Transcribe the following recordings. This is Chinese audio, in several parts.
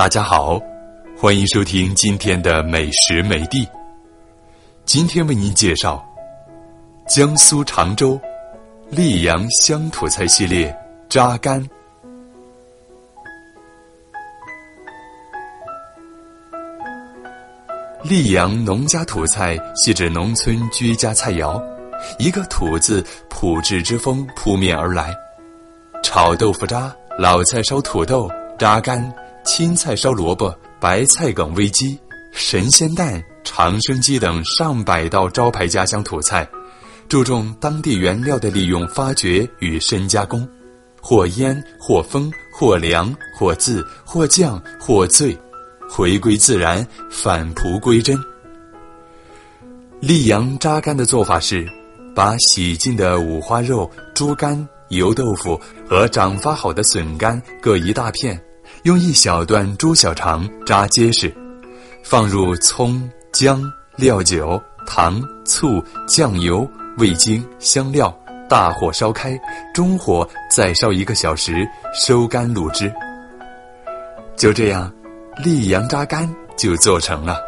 大家好，欢迎收听今天的美食美地。今天为您介绍江苏常州溧阳乡土菜系列扎干。溧阳农家土菜系指农村居家菜肴，一个“土”字，朴质之风扑面而来。炒豆腐渣、老菜烧土豆、扎干。青菜烧萝卜、白菜梗煨鸡、神仙蛋、长生鸡等上百道招牌家乡土菜，注重当地原料的利用、发掘与深加工，或腌、或风、或凉、或渍、或酱、或醉，回归自然，返璞归真。溧阳扎干的做法是，把洗净的五花肉、猪肝、油豆腐和长发好的笋干各一大片。用一小段猪小肠扎结实，放入葱、姜、料酒、糖、醋、酱油、味精、香料，大火烧开，中火再烧一个小时，收干卤汁。就这样，溧阳扎干就做成了。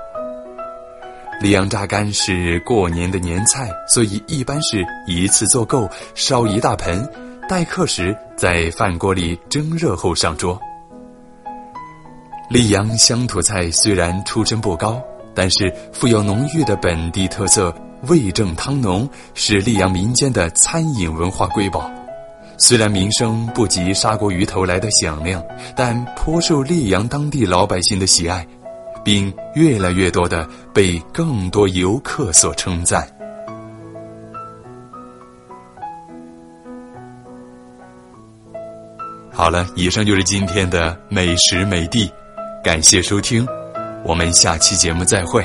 溧阳扎干是过年的年菜，所以一般是一次做够，烧一大盆，待客时在饭锅里蒸热后上桌。溧阳乡土菜虽然出身不高，但是富有浓郁的本地特色，味正汤浓，是溧阳民间的餐饮文化瑰宝。虽然名声不及砂锅鱼头来的响亮，但颇受溧阳当地老百姓的喜爱，并越来越多的被更多游客所称赞。好了，以上就是今天的美食美地。感谢收听，我们下期节目再会。